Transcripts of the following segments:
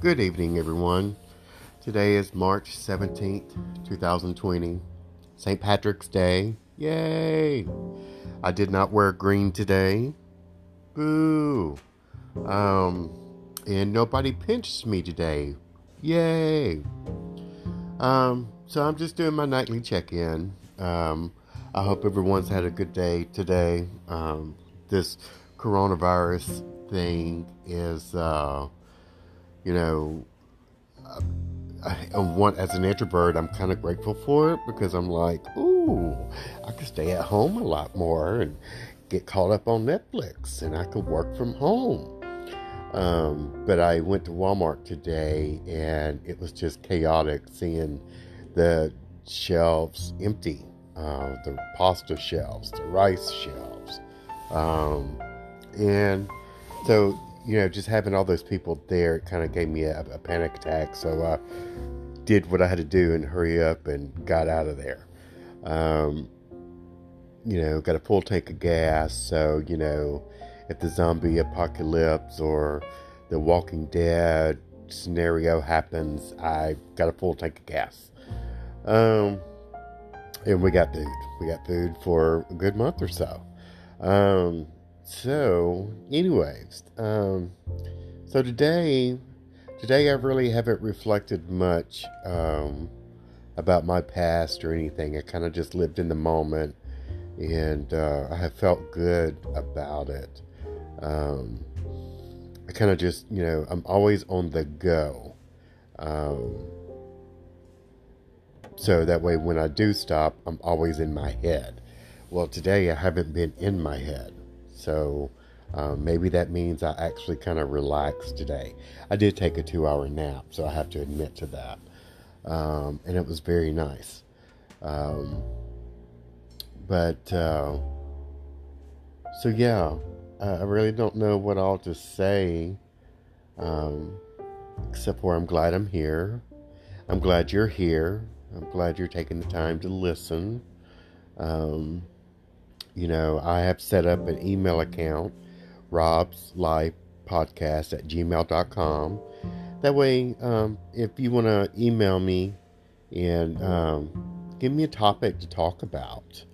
Good evening, everyone. Today is March 17th, 2020, St. Patrick's Day. Yay! I did not wear green today. Boo! Um, and nobody pinched me today. Yay! Um, so I'm just doing my nightly check in. Um, I hope everyone's had a good day today. Um, this coronavirus thing is, uh, you know, I, I want as an introvert, I'm kind of grateful for it because I'm like, ooh, I could stay at home a lot more and get caught up on Netflix, and I could work from home. Um, but I went to Walmart today, and it was just chaotic seeing the shelves empty, uh, the pasta shelves, the rice shelves, um, and so you know, just having all those people there, kind of gave me a, a, panic attack. So I did what I had to do and hurry up and got out of there. Um, you know, got a full tank of gas. So, you know, if the zombie apocalypse or the Walking Dead scenario happens, I got a full tank of gas. Um, and we got food. We got food for a good month or so. Um, so, anyways, um, so today, today I really haven't reflected much um, about my past or anything. I kind of just lived in the moment, and uh, I have felt good about it. Um, I kind of just, you know, I'm always on the go. Um, so that way, when I do stop, I'm always in my head. Well, today I haven't been in my head. So um, maybe that means I actually kind of relaxed today. I did take a two hour nap, so I have to admit to that. Um, and it was very nice. Um, but, uh, so yeah, I really don't know what all to say, um, except for I'm glad I'm here. I'm glad you're here. I'm glad you're taking the time to listen. Um, you know, I have set up an email account, Rob's Life Podcast at gmail.com. That way, um, if you want to email me and um, give me a topic to talk about,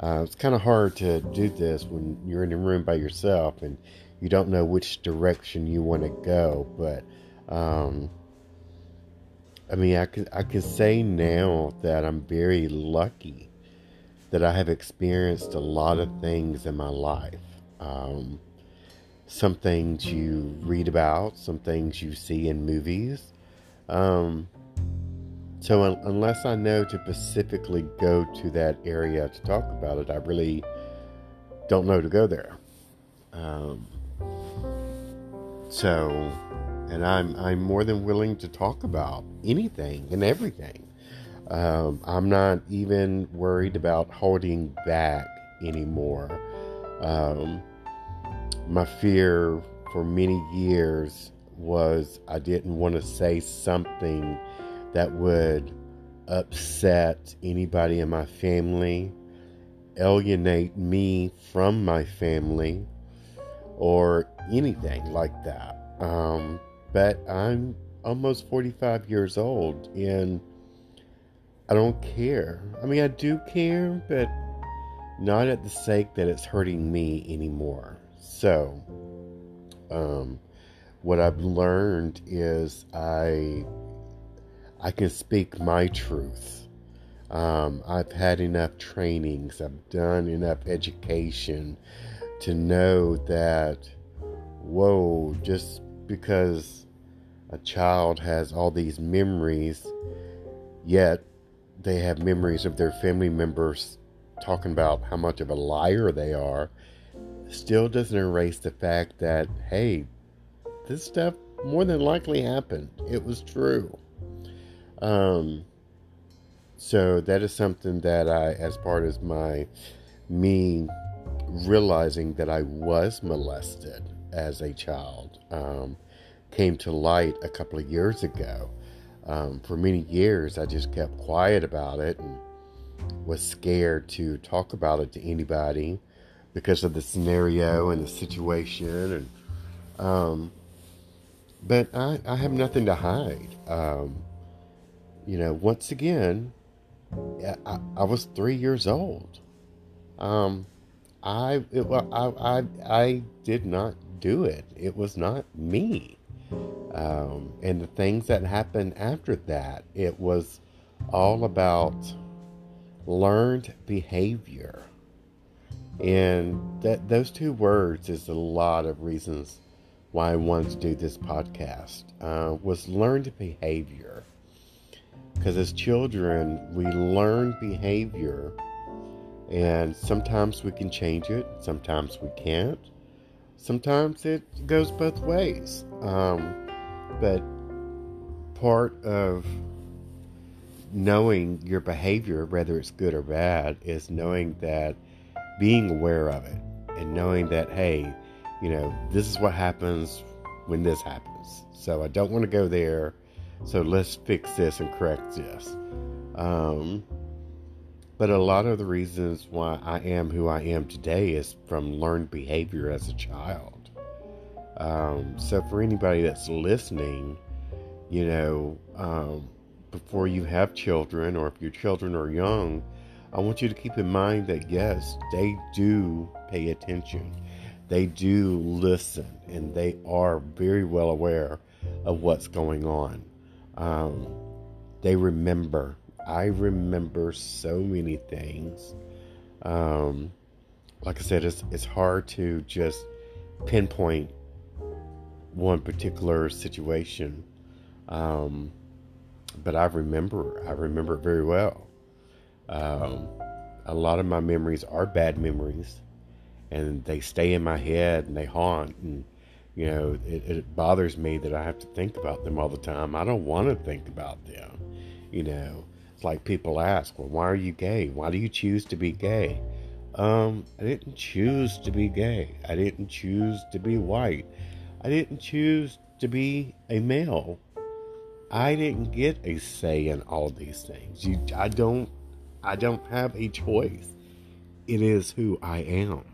uh, it's kind of hard to do this when you're in a room by yourself and you don't know which direction you want to go. But um, I mean, I can I can say now that I'm very lucky that I have experienced a lot of things in my life. Um, some things you read about, some things you see in movies. Um, so, un- unless I know to specifically go to that area to talk about it, I really don't know to go there. Um, so, and I'm I'm more than willing to talk about anything and everything. Um, I'm not even worried about holding back anymore. Um, my fear for many years was I didn't want to say something that would upset anybody in my family, alienate me from my family, or anything like that. Um, but I'm almost 45 years old and I don't care. I mean, I do care, but not at the sake that it's hurting me anymore. So, um, what I've learned is I I can speak my truth. Um, I've had enough trainings. I've done enough education to know that, whoa, just because a child has all these memories, yet they have memories of their family members talking about how much of a liar they are still doesn't erase the fact that, hey, this stuff more than likely happened. It was true. Um, so that is something that I, as part of my me realizing that I was molested as a child, um, came to light a couple of years ago um, for many years, I just kept quiet about it and was scared to talk about it to anybody because of the scenario and the situation. And um, but I, I have nothing to hide. Um, you know, once again, I, I was three years old. Um, I, it, I, I, I did not do it. It was not me. Um, and the things that happened after that, it was all about learned behavior. And that those two words is a lot of reasons why I wanted to do this podcast. Uh, was learned behavior. Because as children, we learn behavior, and sometimes we can change it, sometimes we can't. Sometimes it goes both ways. Um, but part of knowing your behavior, whether it's good or bad, is knowing that being aware of it and knowing that, hey, you know, this is what happens when this happens. So I don't want to go there. So let's fix this and correct this. Um, but a lot of the reasons why I am who I am today is from learned behavior as a child. Um, so for anybody that's listening, you know, um, before you have children or if your children are young, I want you to keep in mind that yes, they do pay attention. They do listen and they are very well aware of what's going on. Um, they remember. I remember so many things. Um, like I said, it's, it's hard to just pinpoint one particular situation. Um, but I remember, I remember it very well. Um, a lot of my memories are bad memories, and they stay in my head and they haunt. And you know, it, it bothers me that I have to think about them all the time. I don't want to think about them. You know, it's like people ask, "Well, why are you gay? Why do you choose to be gay?" Um, I didn't choose to be gay. I didn't choose to be white. I didn't choose to be a male. I didn't get a say in all these things. You, I don't I don't have a choice. It is who I am.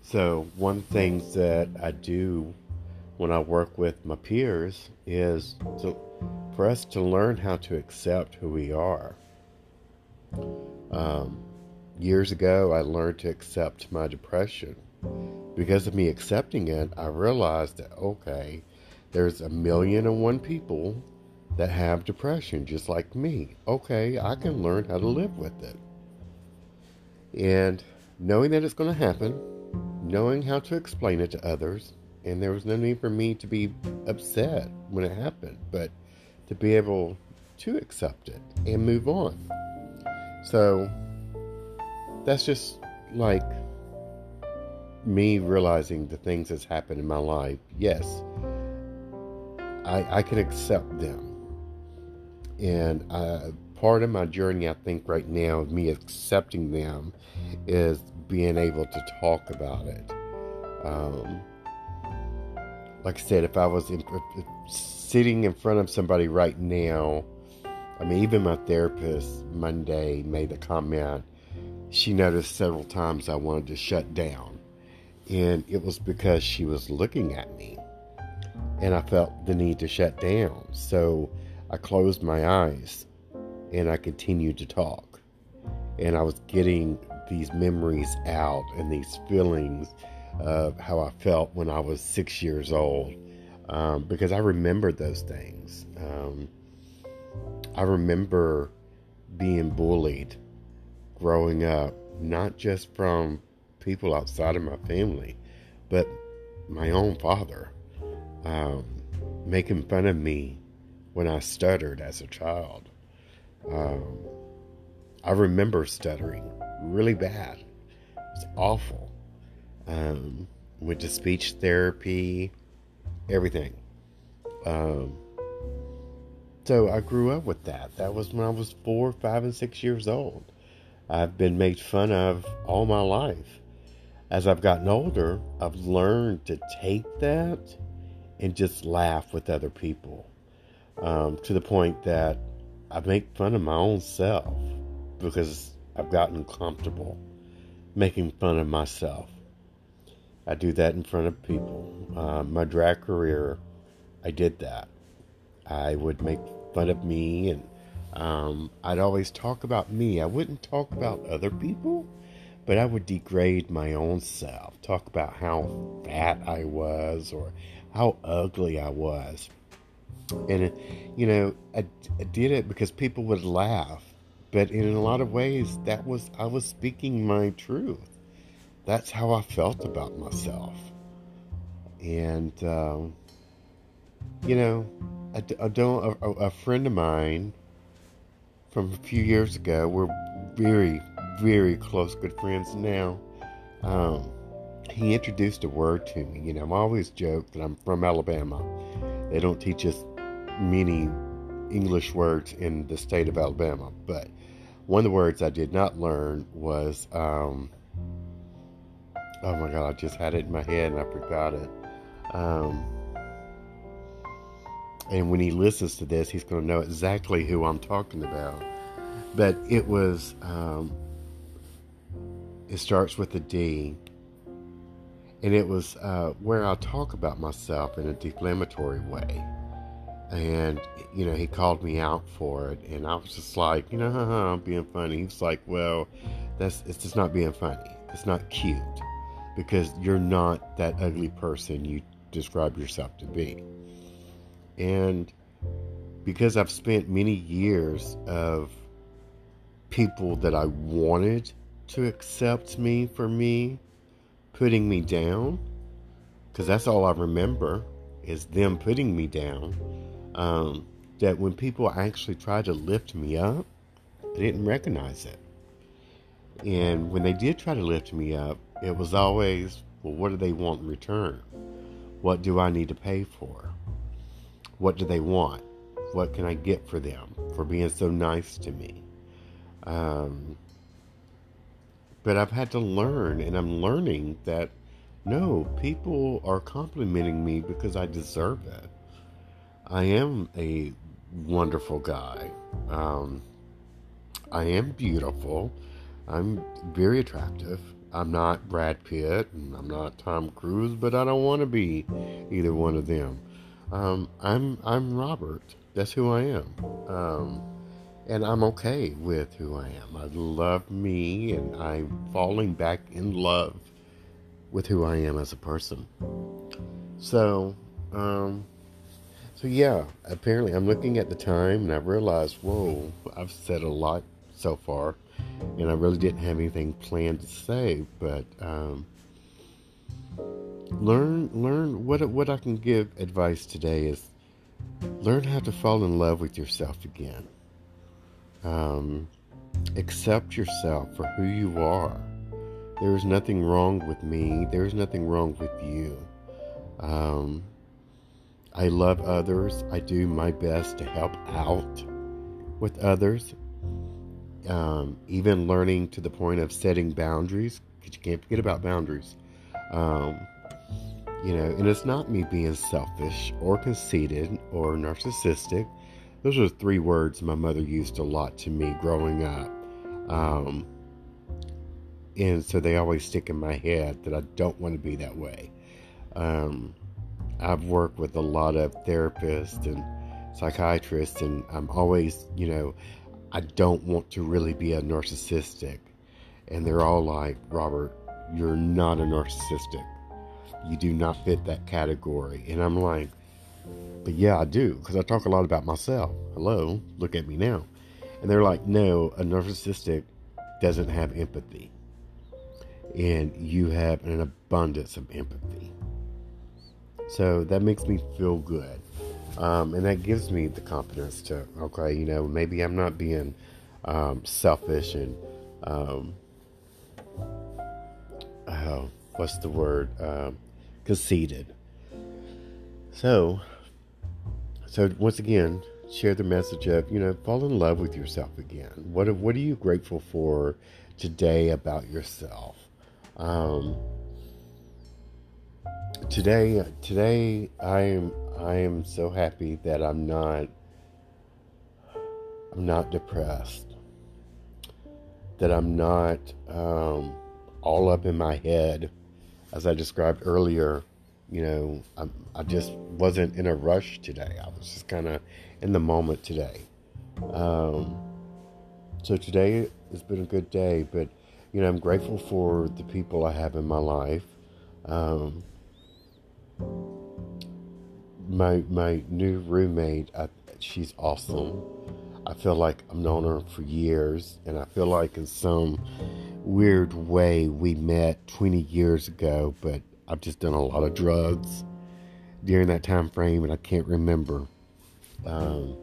So, one thing that I do when I work with my peers is to, for us to learn how to accept who we are. Um, years ago, I learned to accept my depression. Because of me accepting it, I realized that, okay, there's a million and one people that have depression just like me. Okay, I can learn how to live with it. And knowing that it's going to happen, knowing how to explain it to others, and there was no need for me to be upset when it happened, but to be able to accept it and move on. So that's just like me realizing the things that's happened in my life. Yes, I, I can accept them and uh, part of my journey, I think, right now, of me accepting them, is being able to talk about it. Um, like I said, if I was in, if sitting in front of somebody right now, I mean, even my therapist Monday made the comment. She noticed several times I wanted to shut down, and it was because she was looking at me, and I felt the need to shut down. So I closed my eyes and I continued to talk. And I was getting these memories out and these feelings of how I felt when I was six years old um, because I remember those things. Um, I remember being bullied growing up, not just from people outside of my family, but my own father um, making fun of me when I stuttered as a child. Um, I remember stuttering really bad. It's awful. Um, went to speech therapy, everything. Um, so I grew up with that. That was when I was four, five, and six years old. I've been made fun of all my life. As I've gotten older, I've learned to take that and just laugh with other people um, to the point that I make fun of my own self because I've gotten comfortable making fun of myself. I do that in front of people. Uh, my drag career I did that. I would make fun of me and um, I'd always talk about me. I wouldn't talk about other people, but I would degrade my own self, talk about how fat I was or how ugly I was. And, you know, I, I did it because people would laugh. But in a lot of ways, that was, I was speaking my truth. That's how I felt about myself. And, um, you know, I, I don't, a, a friend of mine from a few years ago, we're very, very close, good friends now. Um, he introduced a word to me. You know, I'm always joke that I'm from Alabama. They don't teach us many English words in the state of Alabama, but one of the words I did not learn was, um, oh my God, I just had it in my head and I forgot it. Um, and when he listens to this, he's going to know exactly who I'm talking about. But it was, um, it starts with a D, and it was uh, where I talk about myself in a deflammatory way. And, you know, he called me out for it, and I was just like, you know, I'm being funny. He was like, well, that's it's just not being funny. It's not cute because you're not that ugly person you describe yourself to be. And because I've spent many years of people that I wanted to accept me for me putting me down, because that's all I remember is them putting me down, um, that when people actually tried to lift me up, I didn't recognize it. And when they did try to lift me up, it was always, well, what do they want in return? What do I need to pay for? What do they want? What can I get for them for being so nice to me? Um, but I've had to learn, and I'm learning that no, people are complimenting me because I deserve it. I am a wonderful guy. Um, I am beautiful. I'm very attractive. I'm not Brad Pitt and I'm not Tom Cruise, but I don't want to be either one of them. Um, I'm I'm Robert. That's who I am, um, and I'm okay with who I am. I love me, and I'm falling back in love with who I am as a person. So, um, so yeah. Apparently, I'm looking at the time, and I realize, whoa, I've said a lot so far, and I really didn't have anything planned to say, but. Um, learn learn what what I can give advice today is learn how to fall in love with yourself again. Um, accept yourself for who you are. There is nothing wrong with me. There is nothing wrong with you. Um, I love others. I do my best to help out with others. Um, even learning to the point of setting boundaries, because you can't forget about boundaries. Um, you know, and it's not me being selfish or conceited or narcissistic. Those are three words my mother used a lot to me growing up. Um, and so they always stick in my head that I don't want to be that way. Um, I've worked with a lot of therapists and psychiatrists, and I'm always, you know, I don't want to really be a narcissistic. And they're all like, Robert, you're not a narcissistic you do not fit that category. And I'm like, but yeah, I do, because I talk a lot about myself. Hello, look at me now. And they're like, no, a narcissistic doesn't have empathy. And you have an abundance of empathy. So that makes me feel good. Um, and that gives me the confidence to, okay, you know, maybe I'm not being um, selfish and, um, oh, what's the word? Um, conceited. So, so once again, share the message of you know fall in love with yourself again. What what are you grateful for today about yourself? Um, today, today I am I am so happy that I'm not I'm not depressed. That I'm not um, all up in my head as I described earlier, you know, I, I just wasn't in a rush today. I was just kind of in the moment today. Um, so today has been a good day, but you know, I'm grateful for the people I have in my life. Um, my my new roommate, I, she's awesome. I feel like I've known her for years, and I feel like in some weird way we met 20 years ago, but I've just done a lot of drugs during that time frame, and I can't remember. Um,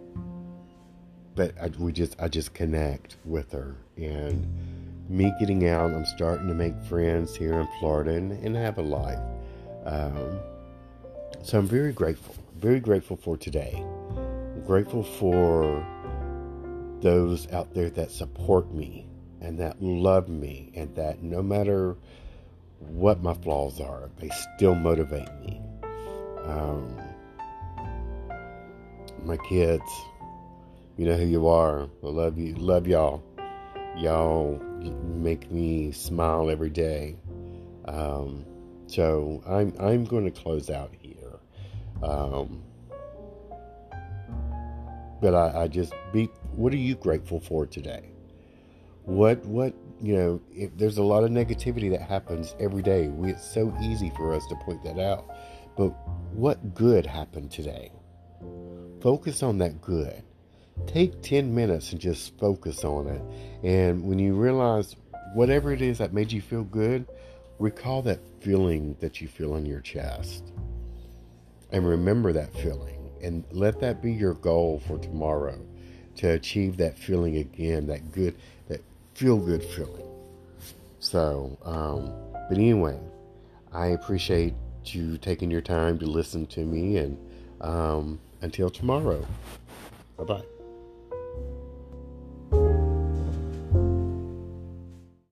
but I, we just I just connect with her, and me getting out, I'm starting to make friends here in Florida and, and have a life. Um, so I'm very grateful, very grateful for today. I'm grateful for those out there that support me and that love me and that no matter what my flaws are, they still motivate me. Um, my kids, you know who you are. I love you, love y'all. Y'all make me smile every day. Um, so I'm I'm going to close out here. Um, but I, I just be. What are you grateful for today? What what you know? If there's a lot of negativity that happens every day, we, it's so easy for us to point that out. But what good happened today? Focus on that good. Take 10 minutes and just focus on it. And when you realize whatever it is that made you feel good, recall that feeling that you feel in your chest. And remember that feeling. And let that be your goal for tomorrow to achieve that feeling again, that good, that feel good feeling. So, um, but anyway, I appreciate you taking your time to listen to me. And um, until tomorrow, bye bye.